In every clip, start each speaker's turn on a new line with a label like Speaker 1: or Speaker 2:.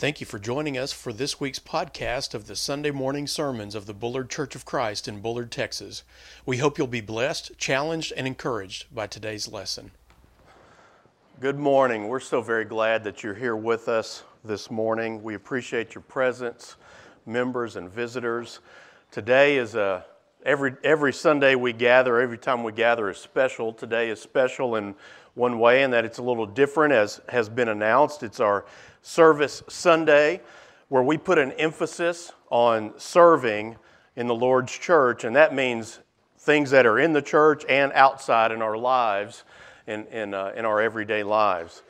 Speaker 1: Thank you for joining us for this week's podcast of the Sunday morning sermons of the Bullard Church of Christ in Bullard, Texas. We hope you'll be blessed, challenged, and encouraged by today's lesson. Good morning. We're so very glad that you're here with us this morning. We appreciate your presence, members and visitors. Today is a every every Sunday we gather, every time we gather is special. Today is special in one way in that it's a little different as has been announced. It's our Service Sunday, where we put an emphasis on serving in the Lord's church, and that means things that are in the church and outside in our lives, in, in, uh, in our everyday lives.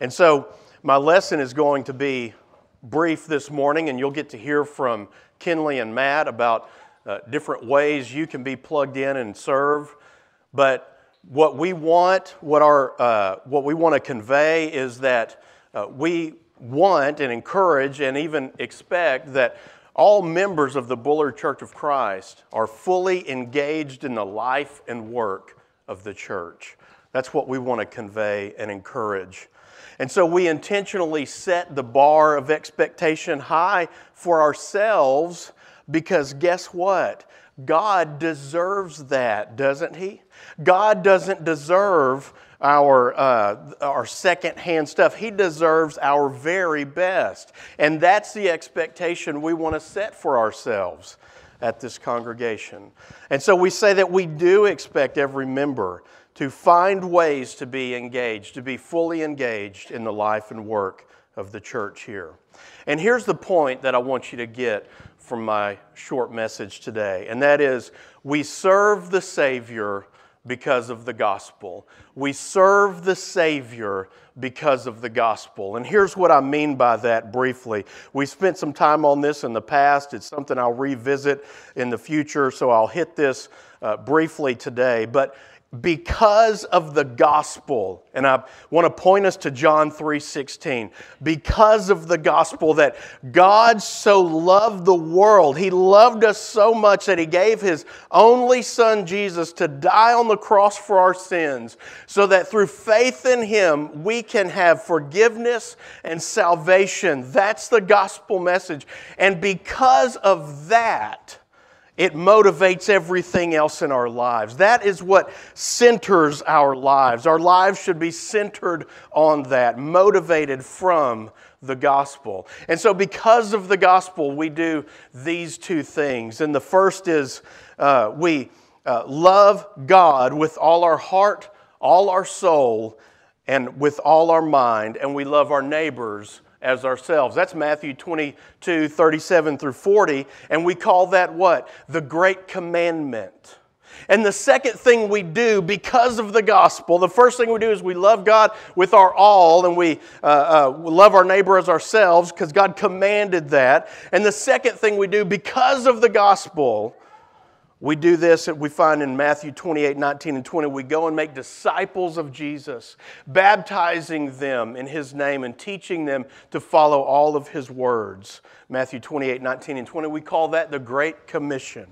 Speaker 1: And so, my lesson is going to be brief this morning, and you'll get to hear from Kinley and Matt about uh, different ways you can be plugged in and serve. But what we want, what, our, uh, what we want to convey is that uh, we want and encourage and even expect that all members of the Bullard Church of Christ are fully engaged in the life and work of the church. That's what we want to convey and encourage. And so we intentionally set the bar of expectation high for ourselves because guess what? God deserves that, doesn't He? God doesn't deserve our, uh, our secondhand stuff. He deserves our very best. And that's the expectation we want to set for ourselves at this congregation. And so we say that we do expect every member to find ways to be engaged, to be fully engaged in the life and work of the church here. And here's the point that I want you to get from my short message today, and that is we serve the Savior because of the gospel. We serve the Savior because of the gospel. And here's what I mean by that briefly. We spent some time on this in the past. It's something I'll revisit in the future, so I'll hit this uh, briefly today. But because of the gospel. And i want to point us to john 3.16 because of the gospel that god so loved the world. He loved us so much that he gave his only son jesus to die on the cross for our sins so that through faith in him we can have forgiveness and salvation. That's the gospel message. And because of that it motivates everything else in our lives. That is what centers our lives. Our lives should be centered on that, motivated from the gospel. And so, because of the gospel, we do these two things. And the first is uh, we uh, love God with all our heart, all our soul, and with all our mind, and we love our neighbors as ourselves. That's Matthew 22, 37 through 40. And we call that what? The Great Commandment. And the second thing we do because of the gospel, the first thing we do is we love God with our all and we uh, uh, love our neighbor as ourselves because God commanded that. And the second thing we do because of the gospel we do this we find in Matthew 28 19 and 20. We go and make disciples of Jesus, baptizing them in his name and teaching them to follow all of his words. Matthew 28 19 and 20. We call that the Great Commission.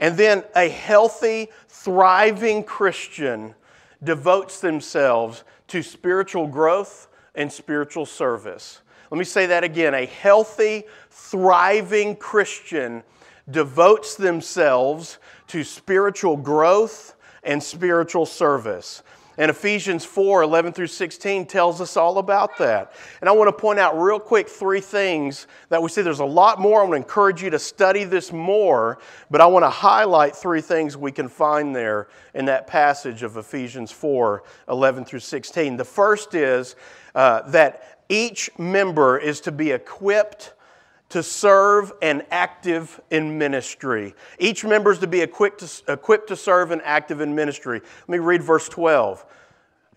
Speaker 1: And then a healthy, thriving Christian devotes themselves to spiritual growth and spiritual service. Let me say that again. A healthy, thriving Christian devotes themselves to spiritual growth and spiritual service. And Ephesians 4 11 through 16 tells us all about that. And I want to point out real quick three things that we see. There's a lot more. I want to encourage you to study this more, but I want to highlight three things we can find there in that passage of Ephesians 4 11 through 16. The first is uh, that each member is to be equipped to serve and active in ministry. Each member is to be equipped to, equipped to serve and active in ministry. Let me read verse 12.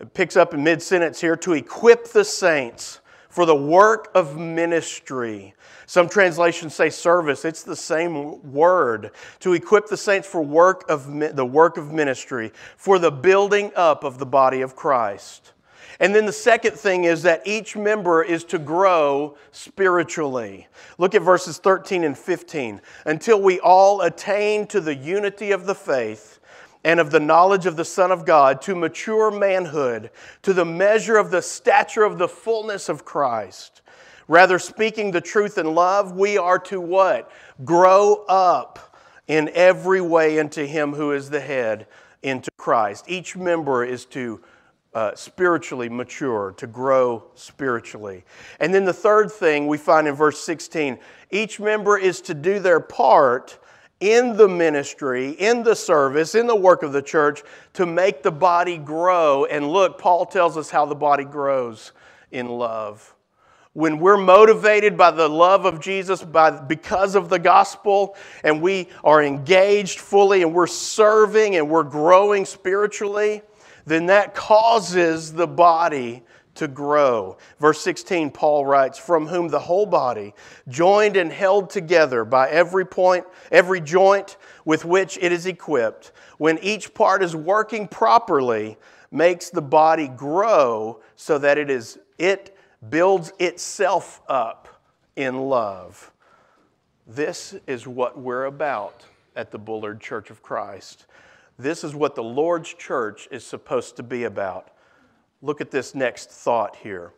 Speaker 1: It picks up in mid sentence here to equip the saints for the work of ministry. Some translations say service. It's the same word. To equip the saints for work of the work of ministry, for the building up of the body of Christ. And then the second thing is that each member is to grow spiritually. Look at verses 13 and 15. Until we all attain to the unity of the faith and of the knowledge of the Son of God, to mature manhood, to the measure of the stature of the fullness of Christ Rather, speaking the truth in love, we are to what? Grow up in every way into Him who is the head, into Christ. Each member is to uh, spiritually mature, to grow spiritually. And then the third thing we find in verse 16 each member is to do their part in the ministry, in the service, in the work of the church to make the body grow. And look, Paul tells us how the body grows in love. When we're motivated by the love of Jesus by, because of the gospel, and we are engaged fully and we're serving and we're growing spiritually, then that causes the body to grow. Verse 16, Paul writes, From whom the whole body, joined and held together by every point, every joint with which it is equipped, when each part is working properly, makes the body grow so that it is it builds itself up in love. This is what we're about at the Bullard Church of Christ. This is what the Lord's church is supposed to be about. Look at this next thought here.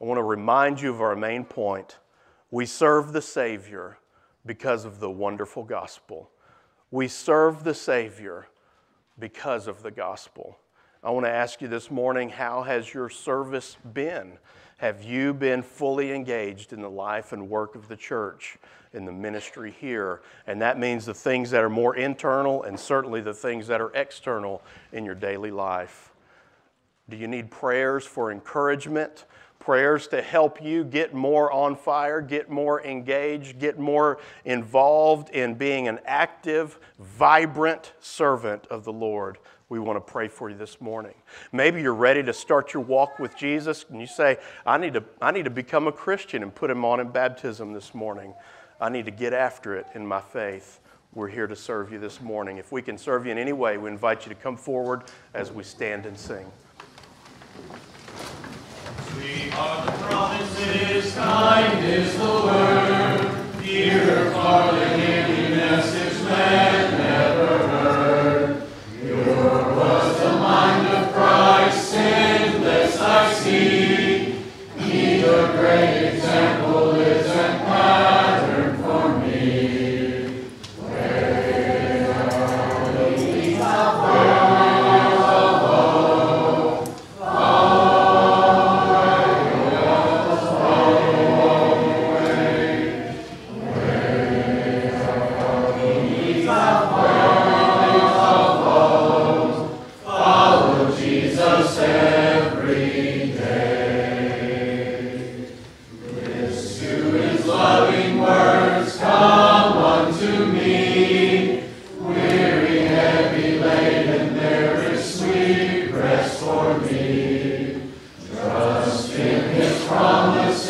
Speaker 1: I want to remind you of our main point. We serve the Savior because of the wonderful gospel. We serve the Savior because of the gospel. I want to ask you this morning how has your service been? Have you been fully engaged in the life and work of the church, in the ministry here? And that means the things that are more internal and certainly the things that are external in your daily life. Do you need prayers for encouragement? Prayers to help you get more on fire, get more engaged, get more involved in being an active, vibrant servant of the Lord. We want to pray for you this morning. Maybe you're ready to start your walk with Jesus and you say, I need to, I need to become a Christian and put him on in baptism this morning. I need to get after it in my faith. We're here to serve you this morning. If we can serve you in any way, we invite you to come forward as we stand and sing.
Speaker 2: Sweet are the promises, kind is the word, dear far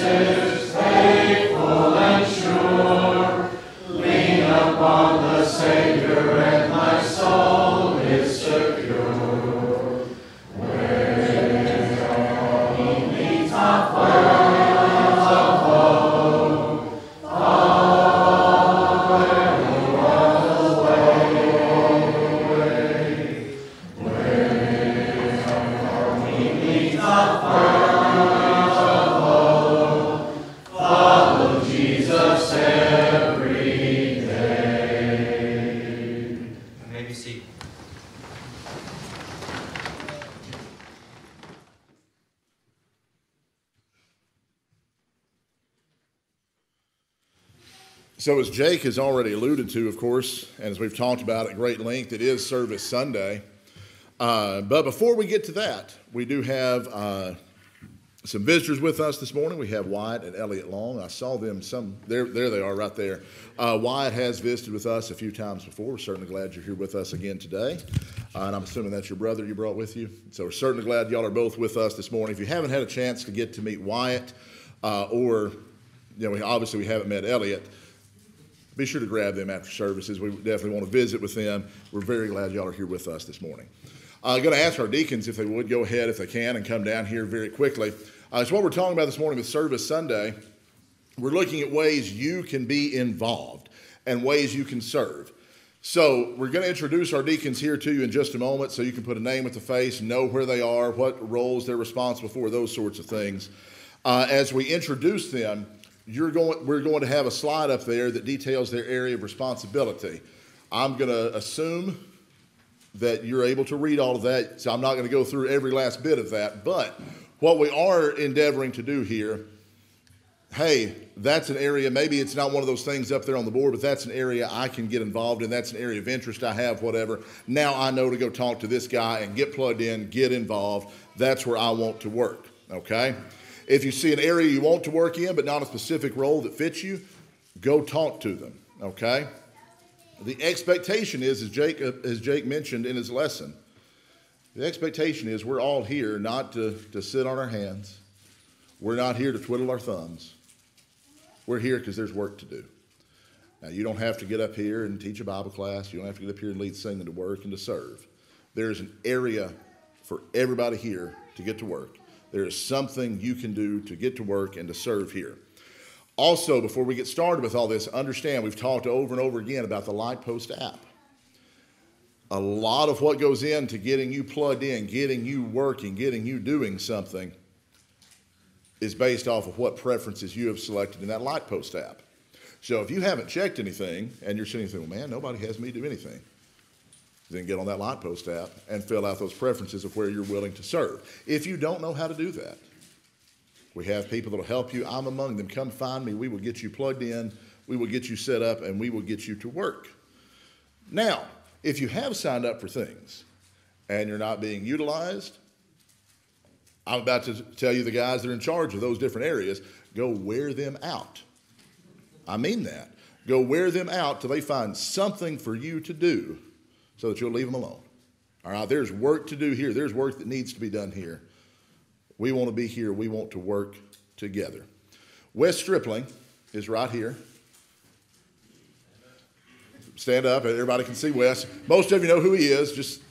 Speaker 2: promises,
Speaker 3: Jake has already alluded to, of course, and as we've talked about at great length, it is Service Sunday. Uh, but before we get to that, we do have uh, some visitors with us this morning. We have Wyatt and Elliot Long. I saw them some, there, there they are right there. Uh, Wyatt has visited with us a few times before. We're certainly glad you're here with us again today. Uh, and I'm assuming that's your brother you brought with you. So, we're certainly glad y'all are both with us this morning. If you haven't had a chance to get to meet Wyatt, uh, or, you know, we, obviously we haven't met Elliot, be sure to grab them after services. We definitely want to visit with them. We're very glad y'all are here with us this morning. I'm going to ask our deacons if they would go ahead, if they can, and come down here very quickly. Uh, so, what we're talking about this morning with Service Sunday, we're looking at ways you can be involved and ways you can serve. So, we're going to introduce our deacons here to you in just a moment so you can put a name with the face, know where they are, what roles they're responsible for, those sorts of things. Uh, as we introduce them, you're going, we're going to have a slide up there that details their area of responsibility. I'm going to assume that you're able to read all of that, so I'm not going to go through every last bit of that. But what we are endeavoring to do here hey, that's an area, maybe it's not one of those things up there on the board, but that's an area I can get involved in. That's an area of interest I have, whatever. Now I know to go talk to this guy and get plugged in, get involved. That's where I want to work, okay? If you see an area you want to work in, but not a specific role that fits you, go talk to them, okay? The expectation is, as Jake, uh, as Jake mentioned in his lesson, the expectation is we're all here not to, to sit on our hands. We're not here to twiddle our thumbs. We're here because there's work to do. Now, you don't have to get up here and teach a Bible class. You don't have to get up here and lead singing to work and to serve. There is an area for everybody here to get to work. There is something you can do to get to work and to serve here. Also, before we get started with all this, understand we've talked over and over again about the Lightpost app. A lot of what goes into getting you plugged in, getting you working, getting you doing something is based off of what preferences you have selected in that Lightpost app. So if you haven't checked anything and you're sitting there, well, man, nobody has me do anything, then get on that Lightpost app and fill out those preferences of where you're willing to serve. If you don't know how to do that, we have people that will help you. I'm among them. Come find me. We will get you plugged in. We will get you set up and we will get you to work. Now, if you have signed up for things and you're not being utilized, I'm about to tell you the guys that are in charge of those different areas go wear them out. I mean that. Go wear them out till they find something for you to do so that you'll leave them alone. All right, there's work to do here, there's work that needs to be done here. We want to be here, we want to work together. Wes Stripling is right here. Stand up, everybody can see Wes. Most of you know who he is, just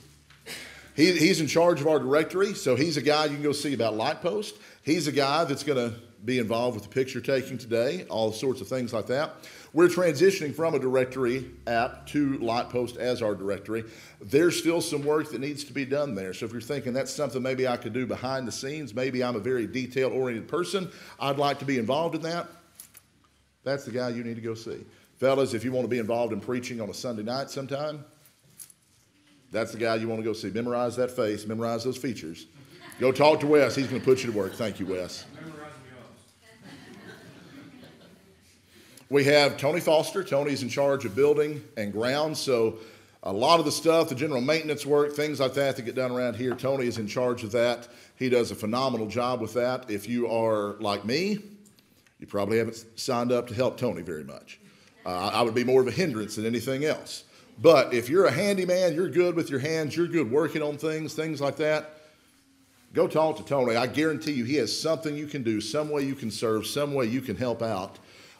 Speaker 3: he, he's in charge of our directory, so he's a guy you can go see about Lightpost. He's a guy that's going to be involved with the picture taking today, all sorts of things like that. We're transitioning from a directory app to Lightpost as our directory. There's still some work that needs to be done there. So if you're thinking that's something maybe I could do behind the scenes, maybe I'm a very detail oriented person, I'd like to be involved in that, that's the guy you need to go see. Fellas, if you want to be involved in preaching on a Sunday night sometime, that's the guy you want to go see. Memorize that face, memorize those features. Go talk to Wes. He's going to put you to work. Thank you, Wes. We have Tony Foster. Tony's in charge of building and grounds. So, a lot of the stuff, the general maintenance work, things like that that get done around here, Tony is in charge of that. He does a phenomenal job with that. If you are like me, you probably haven't signed up to help Tony very much. Uh, I would be more of a hindrance than anything else. But if you're a handyman, you're good with your hands, you're good working on things, things like that, go talk to Tony. I guarantee you he has something you can do, some way you can serve, some way you can help out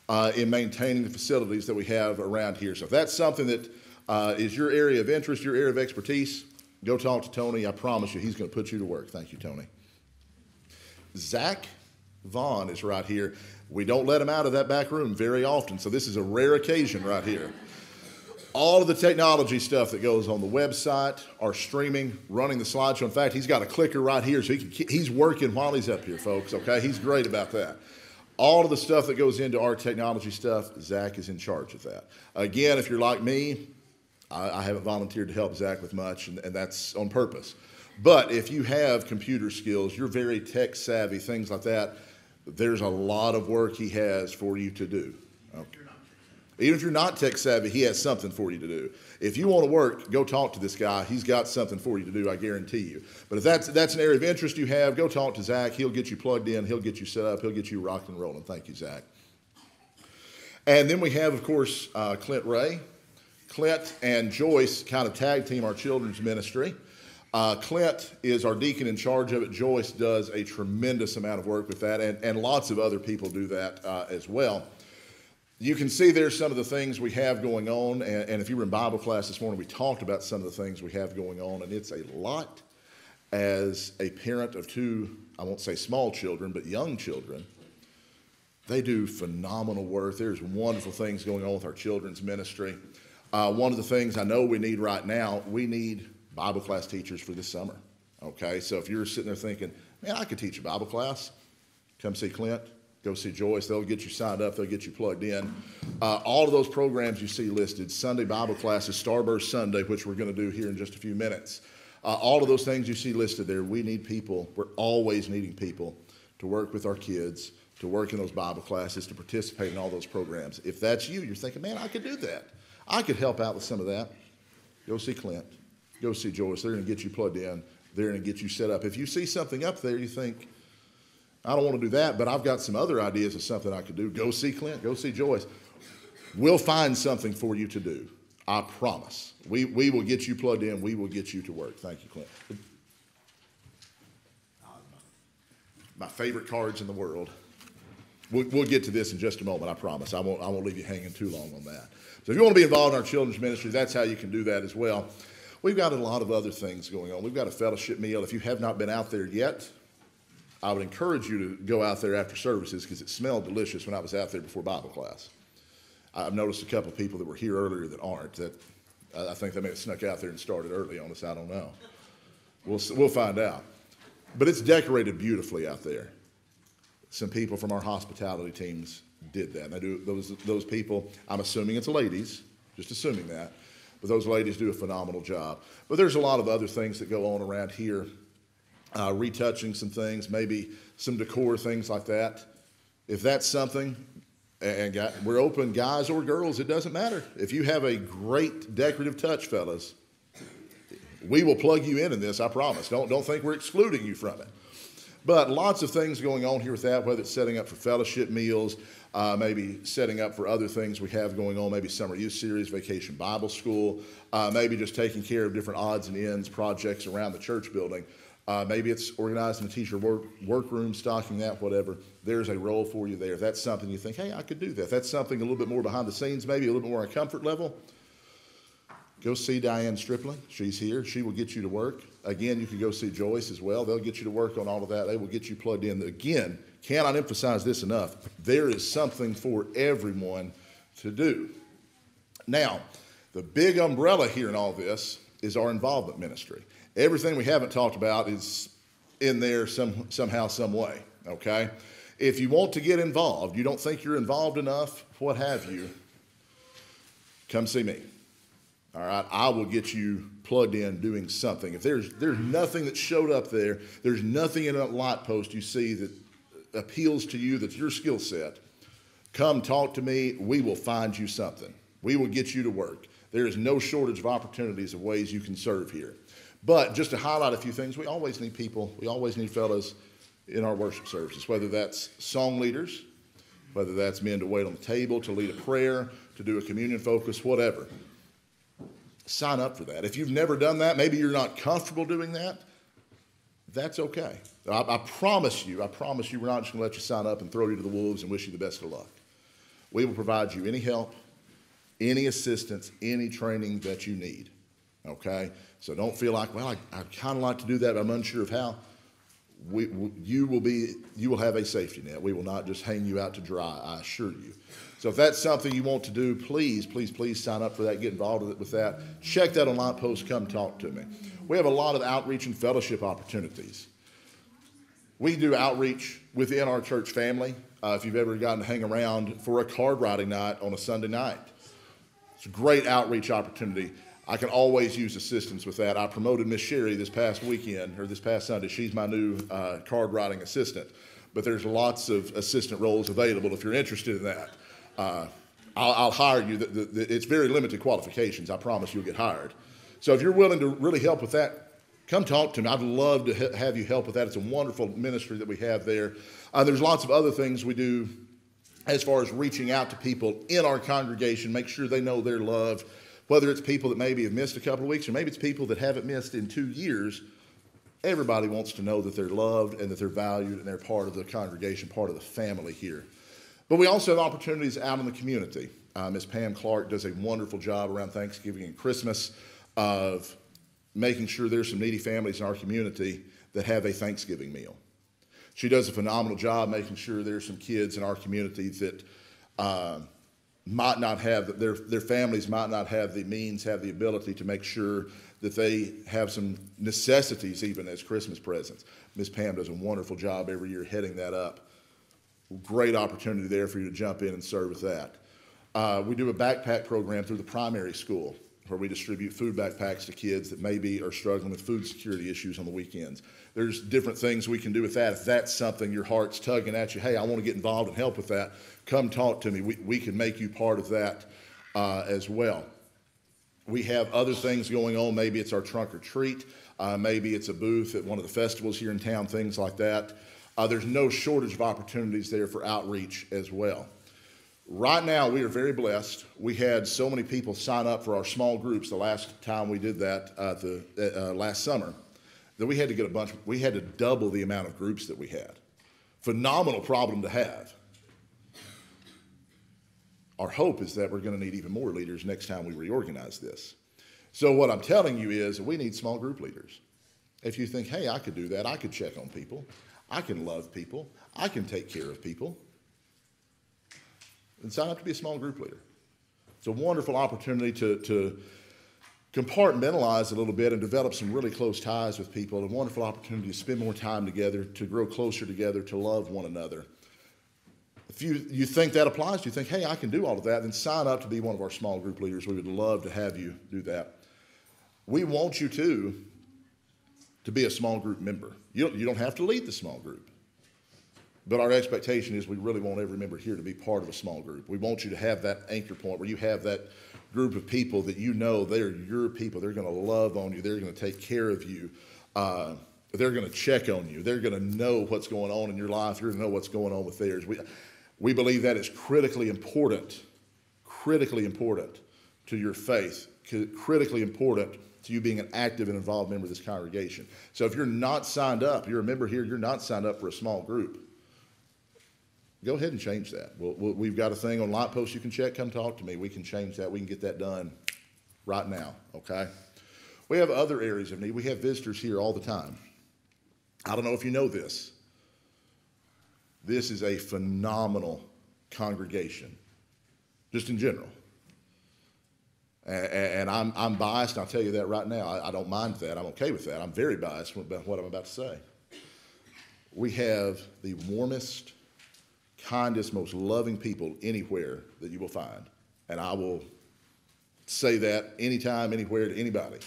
Speaker 3: uh, in maintaining the facilities that we have around here. So if that's something that uh, is your area of interest, your area of expertise, go talk to Tony. I promise you he's going to put you to work. Thank you, Tony. Zach Vaughn is right here. We don't let him out of that back room very often, so this is a rare occasion right here all of the technology stuff that goes on the website, our streaming, running the slideshow. In fact, he's got a clicker right here, so he can, he's working while he's up here, folks. Okay, he's great about that. All of the stuff that goes into our technology stuff, Zach is in charge of that. Again, if you're like me, I, I haven't volunteered to help Zach with much, and, and that's on purpose. But if you have computer skills, you're very tech savvy, things like that, there's a lot of work he has for you to do. Okay. Even if you're not tech savvy, he has something for you to do. If you want to work, go talk to this guy. He's got something for you to do, I guarantee you. But if that's, that's an area of interest you have, go talk to Zach. He'll get you plugged in, he'll get you set up, he'll get you rocking and rolling. Thank you, Zach. And then we have, of course, uh, Clint Ray. Clint and Joyce kind of tag team our children's ministry. Uh, Clint is our deacon in charge of it. Joyce does a tremendous amount of work with that, and, and lots of other people do that uh, as well you can see there's some of the things we have going on. And, and, if you were in Bible class this morning, we talked about some of the things we have going on, and it's a lot. As a parent of two, I won't say small children, but young children, they do phenomenal work. There's wonderful things going on with our children's ministry. Uh, one of the things I know we need right now, we need Bible class teachers for this summer. Okay, so if you're sitting there thinking, man, I could teach a Bible class, come see Clint, go see Joyce. They'll get you signed up, they'll get you plugged in. Uh, all of those programs you see listed Sunday Bible classes, Starburst Sunday, which we're going to do here in just a few minutes. Uh, all of those things you see listed there, we need people. We're always needing people to work with our kids, to work in those Bible classes, to participate in all those programs. If that's you, you're thinking, man, I could do that. I could help out with some of that. Go see Clint. Go see Joyce. They're going to get you plugged in. They're going to get you set up. If you see something up there, you think, I don't want to do that, but I've got some other ideas of something I could do. Go see Clint. Go see Joyce. We'll find something for you to do. I promise. We, we will get you plugged in. We will get you to work. Thank you, Clint. My favorite cards in the world. We'll, we'll get to this in just a moment, I promise. I won't, I won't leave you hanging too long on that. So if you want to be involved in our children's ministry, that's how you can do that as well. We've got a lot of other things going on. We've got a fellowship meal. If you have not been out there yet, I would encourage you to go out there after services because it smelled delicious when I was out there before Bible class. I've noticed a couple of people that were here earlier that aren't. That I think they may have snuck out there and started early on us. I don't know. We'll we'll find out. But it's decorated beautifully out there. Some people from our hospitality teams did that. And they do those those people. I'm assuming it's ladies, just assuming that. But those ladies do a phenomenal job. But there's a lot of other things that go on around here, uh, retouching some things, maybe some decor things like that. If that's something, and we're open, guys or girls, it doesn't matter. If you have a great decorative touch, fellas, we will plug you in in this, I promise. Don't, don't think we're excluding you from it. But lots of things going on here with that, whether it's setting up for fellowship meals, uh, maybe setting up for other things we have going on, maybe summer youth series, vacation Bible school, uh, maybe just taking care of different odds and ends projects around the church building. Uh, maybe it's organizing a teacher work, workroom, stocking that, whatever. There's a role for you there. That's something you think, hey, I could do that. That's something a little bit more behind the scenes, maybe a little bit more on comfort level. Go see Diane Stripling. She's here. She will get you to work. Again, you can go see Joyce as well. They'll get you to work on all of that. They will get you plugged in. Again, cannot emphasize this enough. There is something for everyone to do. Now, the big umbrella here in all this is our involvement ministry. Everything we haven't talked about is in there some, somehow, some way, okay? If you want to get involved, you don't think you're involved enough, what have you, come see me. All right, I will get you plugged in doing something. If there's there's nothing that showed up there, there's nothing in a Lightpost you see that appeals to you that's your skill set. Come talk to me. We will find you something. We will get you to work. There is no shortage of opportunities of ways you can serve here. But just to highlight a few things, we always need people, we always need fellows in our worship services, whether that's song leaders, whether that's men to wait on the table, to lead a prayer, to do a communion focus, whatever. Sign up for that. If you've never done that, maybe you're not comfortable doing that, that's okay. I, I promise you, I promise you, we're not just going to let you sign up and throw you to the wolves and wish you the best of luck. We will provide you any help, any assistance, any training that you need. Okay? So don't feel like, well, I, I kind of like to do that, but I'm unsure of how. We, we, you will be, you will have a safety net. We will not just hang you out to dry. I assure you. So if that's something you want to do, please, please, please sign up for that. Get involved with that. Check that online post. Come talk to me. We have a lot of outreach and fellowship opportunities. We do outreach within our church family. Uh, if you've ever gotten to hang around for a card writing night on a Sunday night, it's a great outreach opportunity. I can always use assistance with that. I promoted Miss Sherry this past weekend, or this past Sunday. She's my new uh, card writing assistant. But there's lots of assistant roles available if you're interested in that. Uh, I'll, I'll, hire you. The, the, it's very limited qualifications. I promise you'll get hired. So if you're willing to really help with that, come talk to me. I'd love to ha- have you help with that. It's a wonderful ministry that we have there. Uh, there's lots of other things we do as far as reaching out to people in our congregation, make sure they know they're loved whether it's people that maybe have missed a couple of weeks or maybe it's people that haven't missed in two years, everybody wants to know that they're loved and that they're valued and they're part of the congregation, part of the family here. But we also have opportunities out in the community. Uh, Ms. Pam Clark does a wonderful job around Thanksgiving and Christmas of making sure there's some needy families in our community that have a Thanksgiving meal. She does a phenomenal job making sure there's some kids in our community that uh, might not have their their families might not have the means, have the ability to make sure that they have some necessities even as Christmas presents. Miss Pam does a wonderful job every year heading that up. great opportunity there for you to jump in and serve with that. Uh, we do a backpack program through the primary school where we distribute food backpacks to kids that maybe are struggling with food security issues on the weekends. There's different things we can do with that. If that's something your heart's tugging at you, hey, I want to get involved and help with that, come talk to me. We, we can make you part of that uh, as well. We have other things going on. Maybe it's our trunk or treat. Uh, maybe it's a booth at one of the festivals here in town, things like that. Uh, there's no shortage of opportunities there for outreach as well. Right now, we are very blessed. We had so many people sign up for our small groups the last time we did that uh, the, uh, last summer that we had to get a bunch, we had to double the amount of groups that we had. Phenomenal problem to have. Our hope is that we're going to need even more leaders next time we reorganize this. So, what I'm telling you is we need small group leaders. If you think, hey, I could do that, I could check on people, I can love people, I can take care of people, then sign up to be a small group leader. It's a wonderful opportunity to, to compartmentalize a little bit and develop some really close ties with people, a wonderful opportunity to spend more time together, to grow closer together, to love one another. If you, you think that applies, to you think, hey, I can do all of that, then sign up to be one of our small group leaders. We would love to have you do that. We want you to, to be a small group member. You don't, you don't have to lead the small group. But our expectation is we really want every member here to be part of a small group. We want you to have that anchor point where you have that group of people that you know they're your people. They're going to love on you. They're going to take care of you. Uh, they're going to check on you. They're going to know what's going on in your life. You're going to know what's going on with theirs. We, we believe that is critically important, critically important to your faith, critically important to you being an active and involved member of this congregation. So if you're not signed up, you're a member here, you're not signed up for a small group go ahead and change that. We'll, we have got a thing on Lightpost you can check. Come talk to me. We can change that. We can get that done right now, okay? We have other areas of need. We have visitors here all the time. I don't know if you know this. This is a phenomenal congregation, just in general. And, I'm, I'm biased, I'll tell you that right now. I, I don't mind that. I'm okay with that. I'm very biased about what I'm about to say. We have the warmest, kindest, most loving people anywhere that you will find. And I will say that anytime, anywhere to anybody.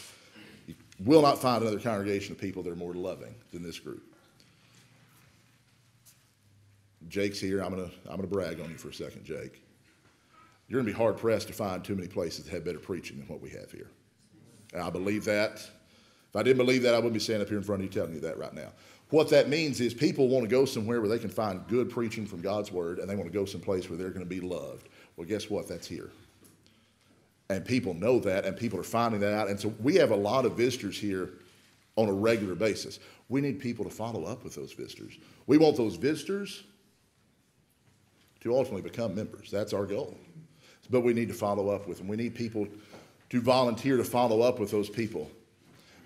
Speaker 3: You will not find another congregation of people that are more loving than this group. Jake's here. I'm to I'm gonna brag on you for a second, Jake. You're to be hard pressed to find too many places that have better preaching than what we have here. And I believe that. If I didn't believe that, I wouldn't be standing up here in front of you telling you that right now. What that means is people want to go somewhere where they can find good preaching from God's word and they want to go someplace where they're going to be loved. Well, guess what? That's here. And people know that and people are finding that out. And so we have a lot of visitors here on a regular basis. We need people to follow up with those visitors. We want those visitors to ultimately become members. That's our goal. But we need to follow up with them. We need people to volunteer to follow up with those people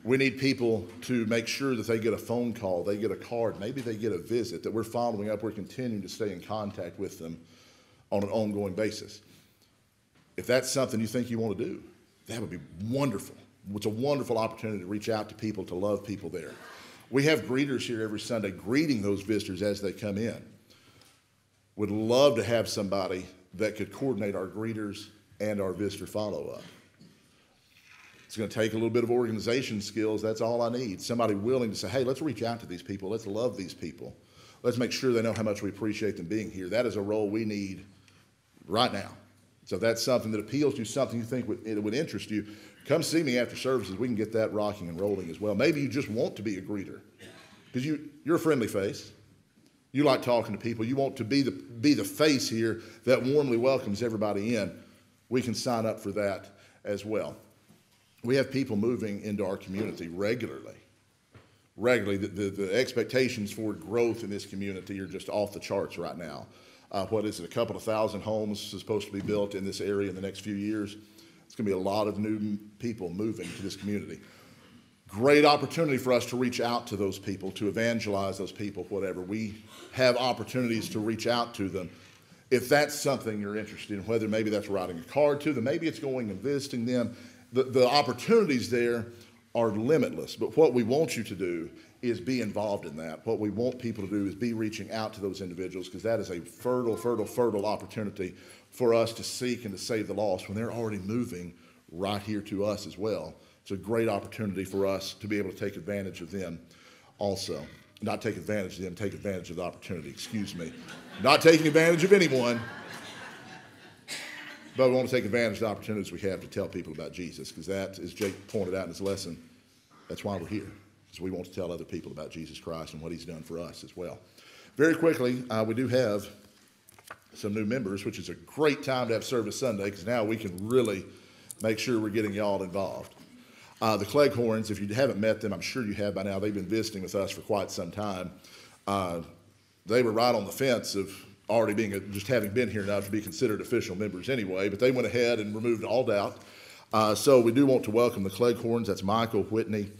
Speaker 3: we need people to make sure that they get a phone call, they get a card, maybe they get a visit, that we're following up, we're continuing to stay in contact with them on an ongoing basis. If that's something you think you want to do, that would be wonderful. It's a wonderful opportunity to reach out to people, to love people there. We have greeters here every Sunday greeting those visitors as they come in. Would love to have somebody that could coordinate our greeters and our visitor follow up. It's going to take a little bit of organization skills. That's all I need. Somebody willing to say, hey, let's reach out to these people. Let's love these people. Let's make sure they know how much we appreciate them being here. That is a role we need right now. So that's something that appeals to you, something you think would, it would interest you, come see me after services. We can get that rocking and rolling as well. Maybe you just want to be a greeter because you, you're a friendly face. You like talking to people. You want to be the, be the face here that warmly welcomes everybody in. We can sign up for that as well we have people moving into our community regularly. Regularly, the, the, the, expectations for growth in this community are just off the charts right now. Uh, what is it? A couple of thousand homes supposed to be built in this area in the next few years. It's going to be a lot of new people moving to this community. Great opportunity for us to reach out to those people, to evangelize those people, whatever. We have opportunities to reach out to them. If that's something you're interested in, whether maybe that's writing a card to them, maybe it's going and visiting them, the, the opportunities there are limitless. But what we want you to do is be involved in that. What we want people to do is be reaching out to those individuals because that is a fertile, fertile, fertile opportunity for us to seek and to save the lost when they're already moving right here to us as well. It's a great opportunity for us to be able to take advantage of them also. Not take advantage of them, take advantage of the opportunity, excuse me. Not taking advantage of anyone, but we want to take advantage of the opportunities we have to tell people about Jesus because that, as Jake pointed out in his lesson, that's why we're here. So we want to tell other people about Jesus Christ and what he's done for us as well. Very quickly, uh, we do have some new members, which is a great time to have Service Sunday because now we can really make sure we're getting y'all involved. Uh, the Cleghorns, if you haven't met them, I'm sure you have by now. They've been visiting with us for quite some time. Uh, they were right on the fence of already being a, just having been here enough to be considered official members anyway, but they went ahead and removed all doubt. Uh, so we do want to welcome the Cleghorns. That's Michael, Whitney,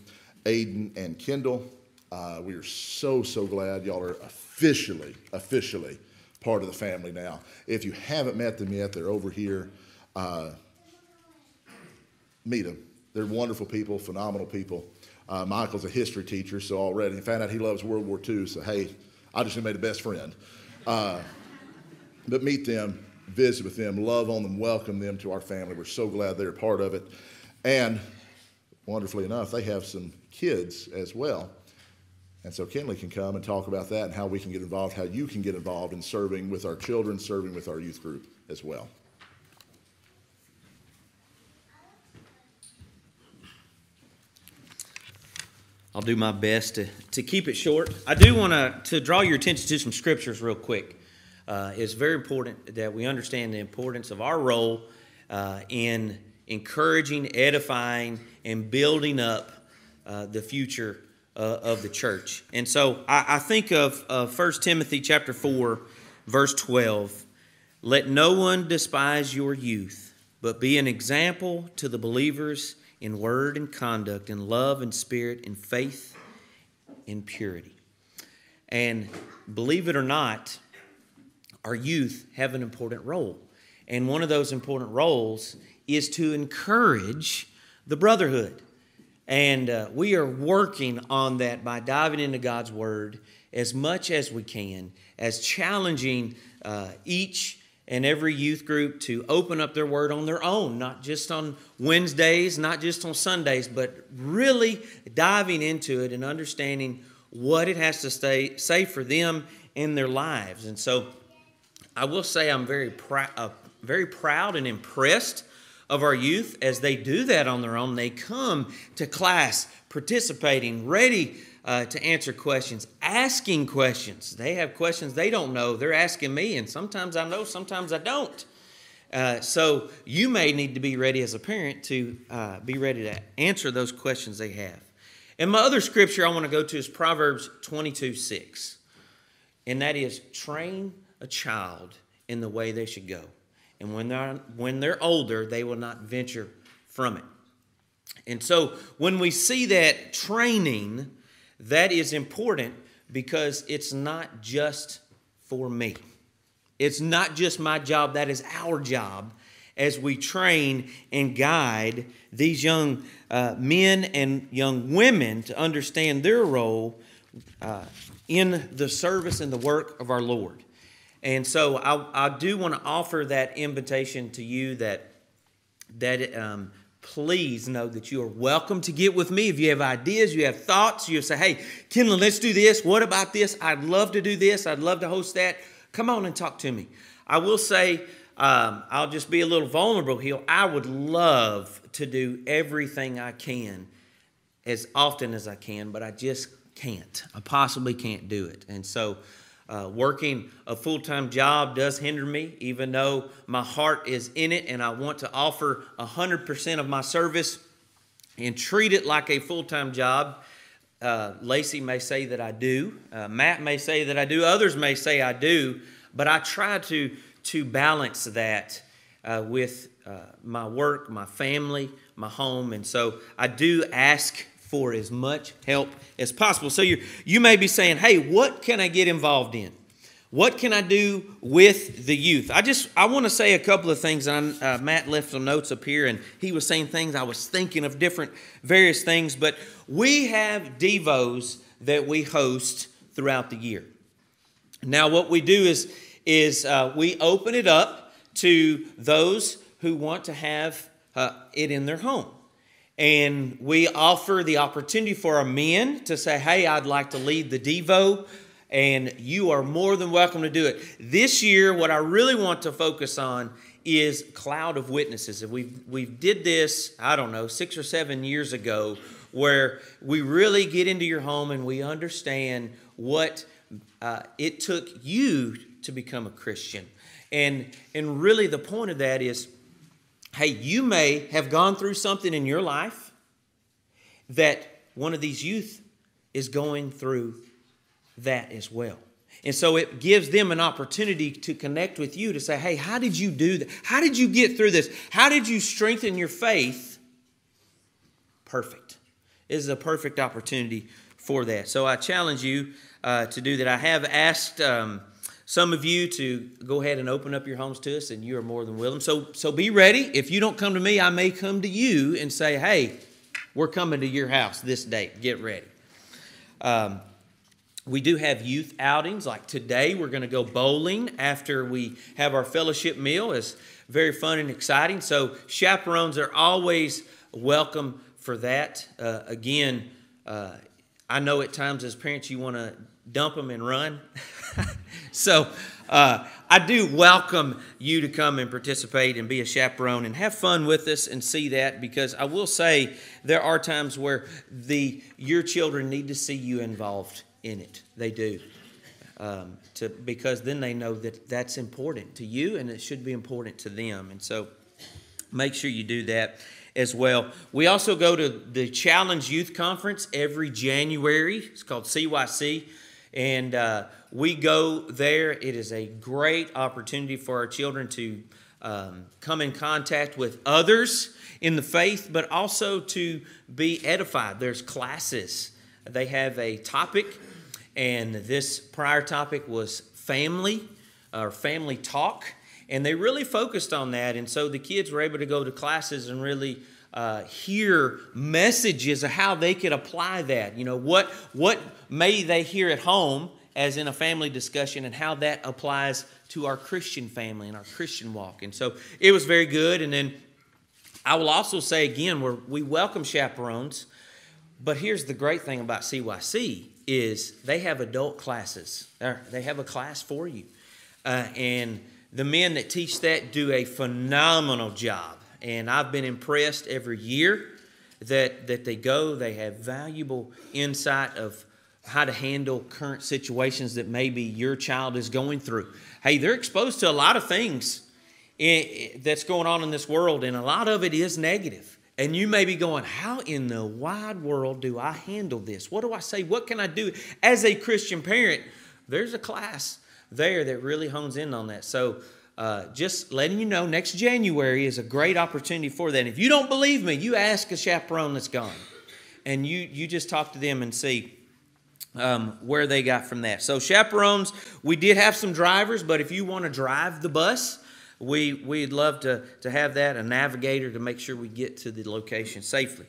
Speaker 3: Aiden, and Kendall. Uh, we are so, so glad y'all are officially, officially part of the family now. If you haven't met them yet, they're over here. Uh, meet them. They're wonderful people, phenomenal people. Uh, Michael's a history teacher, so already, and found out he loves World War II, so hey, I just made a best friend. Uh, but meet them, visit with them, love on them, welcome them to our family. We're so glad they're a part of it. And wonderfully enough, they have some kids as well. And so Kenley can come and talk about that and how we can get involved, how you can get involved in serving with our children, serving with our youth group as well.
Speaker 4: I'll do my best to, to keep it short. I do want to, to draw your attention to some scriptures real quick. Uh, it's very important that we understand the importance of our role uh, in encouraging, edifying, and building up uh, the future uh, of the church. And so I, I think of uh, 1 Timothy chapter 4, verse 12. Let no one despise your youth, but be an example to the believers in word and conduct, in love and spirit, in faith, in purity. And believe it or not, our youth have an important role. And one of those important roles is to encourage the brotherhood. And uh, we are working on that by diving into God's Word as much as we can, as challenging uh, each and every youth group to open up their word on their own, not just on Wednesdays, not just on Sundays, but really diving into it and understanding what it has to stay, say for them in their lives. And so I will say I'm very, pr- uh, very proud and impressed of our youth as they do that on their own. They come to class participating, ready uh, to answer questions, asking questions. They have questions they don't know. They're asking me, and sometimes I know, sometimes I don't. Uh, so you may need to be ready as a parent to uh, be ready to answer those questions they have. And my other scripture I want to go to is Proverbs 22 6. And that is train a child in the way they should go. And when they're, when they're older, they will not venture from it. And so when we see that training, that is important because it's not just for me. It's not just my job, that is our job as we train and guide these young uh, men and young women to understand their role uh, in the service and the work of our Lord. And so I, I do want to offer that invitation to you that that um, please know that you are welcome to get with me. If you have ideas, you have thoughts, you say, hey, Kenley, let's do this. What about this? I'd love to do this. I'd love to host that. Come on and talk to me. I will say, um, I'll just be a little vulnerable here. I would love to do everything I can as often as I can, but I just can't. I possibly can't do it. And so, uh, working a full time job does hinder me, even though my heart is in it and I want to offer 100% of my service and treat it like a full time job. Uh, Lacey may say that I do, uh, Matt may say that I do, others may say I do, but I try to, to balance that uh, with uh, my work, my family, my home. And so I do ask for as much help as possible. So you you may be saying, "Hey, what can I get involved in? What can I do with the youth?" I just I want to say a couple of things. And uh, Matt left some notes up here, and he was saying things. I was thinking of different various things, but we have devos that we host throughout the year. Now, what we do is, is uh, we open it up to those who want to have uh, it in their home. And we offer the opportunity for our men to say, hey, I'd like to lead the Devo, and you are more than welcome to do it. This year, what I really want to focus on is cloud of witnesses. And we've we did this, I don't know, six or seven years ago, where we really get into your home and we understand what uh, it took you to become a Christian. And, and really, the point of that is hey, you may have gone through something in your life that one of these youth is going through that as well. And so it gives them an opportunity to connect with you to say, hey, how did you do that? How did you get through this? How did you strengthen your faith? Perfect. This is a perfect opportunity for that. So I challenge you uh, to do that. I have asked um, some of you to go ahead and open up your homes to us, and you are more than welcome. So, so be ready. If you don't come to me, I may come to you and say, hey, we're coming to your house this date. Get ready. Um, we do have youth outings. Like today, we're going to go bowling after we have our fellowship meal. It's very fun and exciting. So chaperones are always welcome for that. Uh, again, uh, I know at times as parents you want to dump them and run. so uh, I do welcome you to come and participate and be a chaperone and have fun with us and see that because I will say there are times where the your children need to see you involved in it. They do. Um, to, because then they know that that's important to you and it should be important to them. And so make sure you do that as well. We also go to the Challenge Youth Conference every January. It's called CYC. And uh, we go there. It is a great opportunity for our children to um, come in contact with others in the faith, but also to be edified. There's classes. They have a topic, and this prior topic was family or family talk. And they really focused on that. And so the kids were able to go to classes and really uh, hear messages of how they could apply that. You know, what, what may they hear at home as in a family discussion and how that applies to our Christian family and our Christian walk. And so it was very good. And then I will also say again, we we welcome chaperones. But here's the great thing about CYC is they have adult classes. They have a class for you. Uh, and the men that teach that do a phenomenal job. And I've been impressed every year that, that they go. They have valuable insight of how to handle current situations that maybe your child is going through. Hey, they're exposed to a lot of things that's going on in this world, and a lot of it is negative. And you may be going, How in the wide world do I handle this? What do I say? What can I do? As a Christian parent, there's a class there that really hones in on that. So, uh, just letting you know, next January is a great opportunity for that. And if you don't believe me, you ask a chaperone that's gone, and you you just talk to them and see um, where they got from that. So chaperones, we did have some drivers, but if you want to drive the bus, we we'd love to to have that a navigator to make sure we get to the location safely.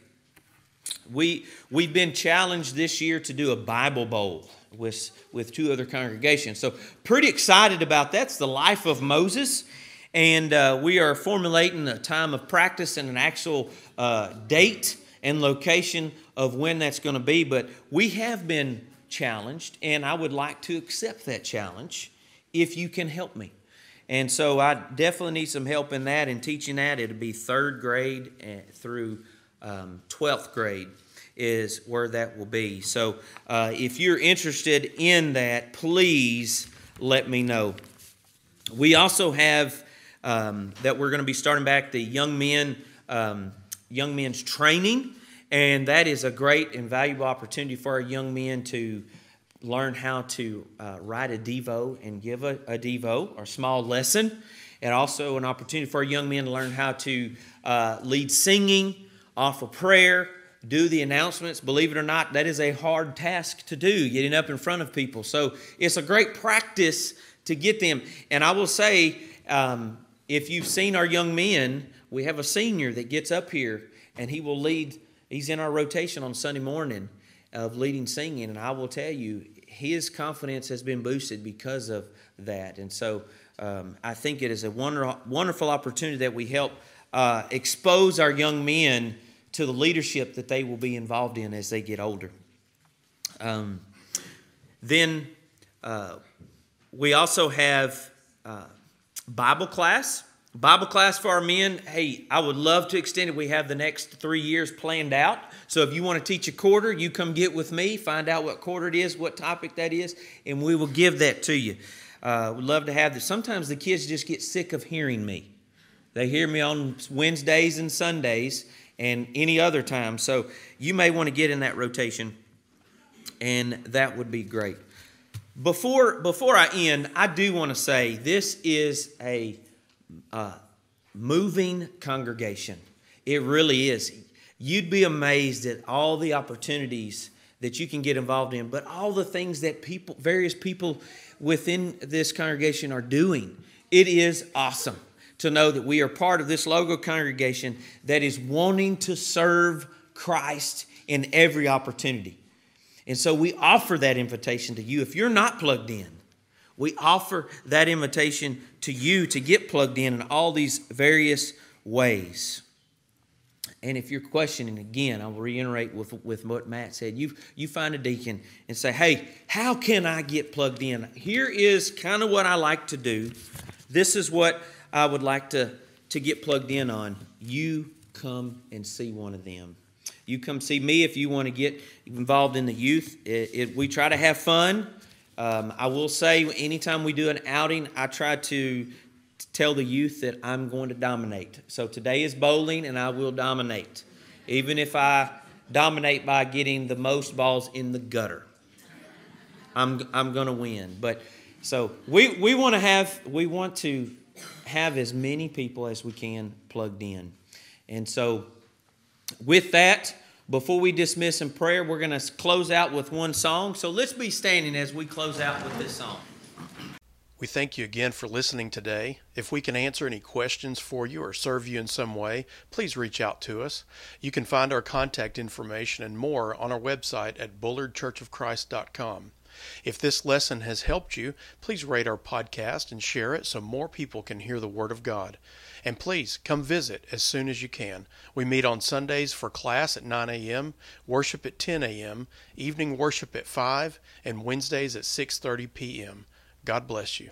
Speaker 4: We we've been challenged this year to do a Bible bowl with, with two other congregations. So, pretty excited about that. It's the life of Moses. And uh, we are formulating a time of practice and an actual uh, date and location of when that's going to be. But we have been challenged, and I would like to accept that challenge if you can help me. And so I definitely need some help in that and teaching that. It'll be third grade eh, through um, 12th grade is where that will be. So uh, if you're interested in that, please let me know. We also have um, that we're going to be starting back the young men um, young men's training, and that is a great and valuable opportunity for our young men to learn how to uh, write a devo and give a, a devo or small lesson and also an opportunity for our young men to learn how to uh, lead singing offer prayer do the announcements. Believe it or not, that is a hard task to do, getting up in front of people. So it's a great practice to get them. And I will say, um, if you've seen our young men, we have a senior that gets up here and he will lead. He's in our rotation on Sunday morning. of leading singing, and I will tell you, his confidence has been boosted because of that. And so um, I think it is a wonder, wonderful opportunity that we help uh, expose our young men to the leadership that they will be involved in as they get older. Um, then uh, we also have uh, Bible class. Bible class for our men. Hey, I would love to extend it. We have the next three years planned out. So if you want to teach a quarter, you come get with me, find out what quarter it is, what topic that is, and we will give that to you. Uh, we'd love to have this. Sometimes the kids just get sick of hearing me. They hear me on Wednesdays and Sundays and any other time. So you may want to get in that rotation, and that would be great. Before before I end, I do want to say this is a uh, moving congregation. It really is. You'd be amazed at all the opportunities that you can get involved in, but all the things that people, various people within this congregation are doing. It is awesome to know that we are part of this logo congregation that is wanting to serve Christ in every opportunity. And so we offer that invitation to you. If you're not plugged in, we offer that invitation to you to get plugged in in all these various ways. And if you're questioning again, I will reiterate with, with what Matt said. You, you find a deacon and say, hey, how can I get plugged in? Here is kind of what I like to do. This is what I would like to, to get plugged in on. You come and see one of them. You come see me if you want to get involved in the youth. It, it, we try to have fun. Um, I will say, anytime we do an outing, I try to tell the youth that I'm going to dominate. So today is bowling, and I will dominate, even if I dominate by getting the most balls in the gutter. I'm I'm going to win. But so we we want to have we want to have as many people as we can plugged in, and so with that. Before we dismiss in prayer, we're going to close out with one song. So let's be standing as we close out with this song.
Speaker 1: We thank you again for listening today. If we can answer any questions for you or serve you in some way, please reach out to us. You can find our contact information and more on our website at bullardchurchofchrist.com. If this lesson has helped you, please rate our podcast and share it so more people can hear the Word of God. And please come visit as soon as you can. We meet on Sundays for class at 9 a.m., worship at 10 a.m., evening worship at 5, and Wednesdays at 6:30 p.m. God bless you.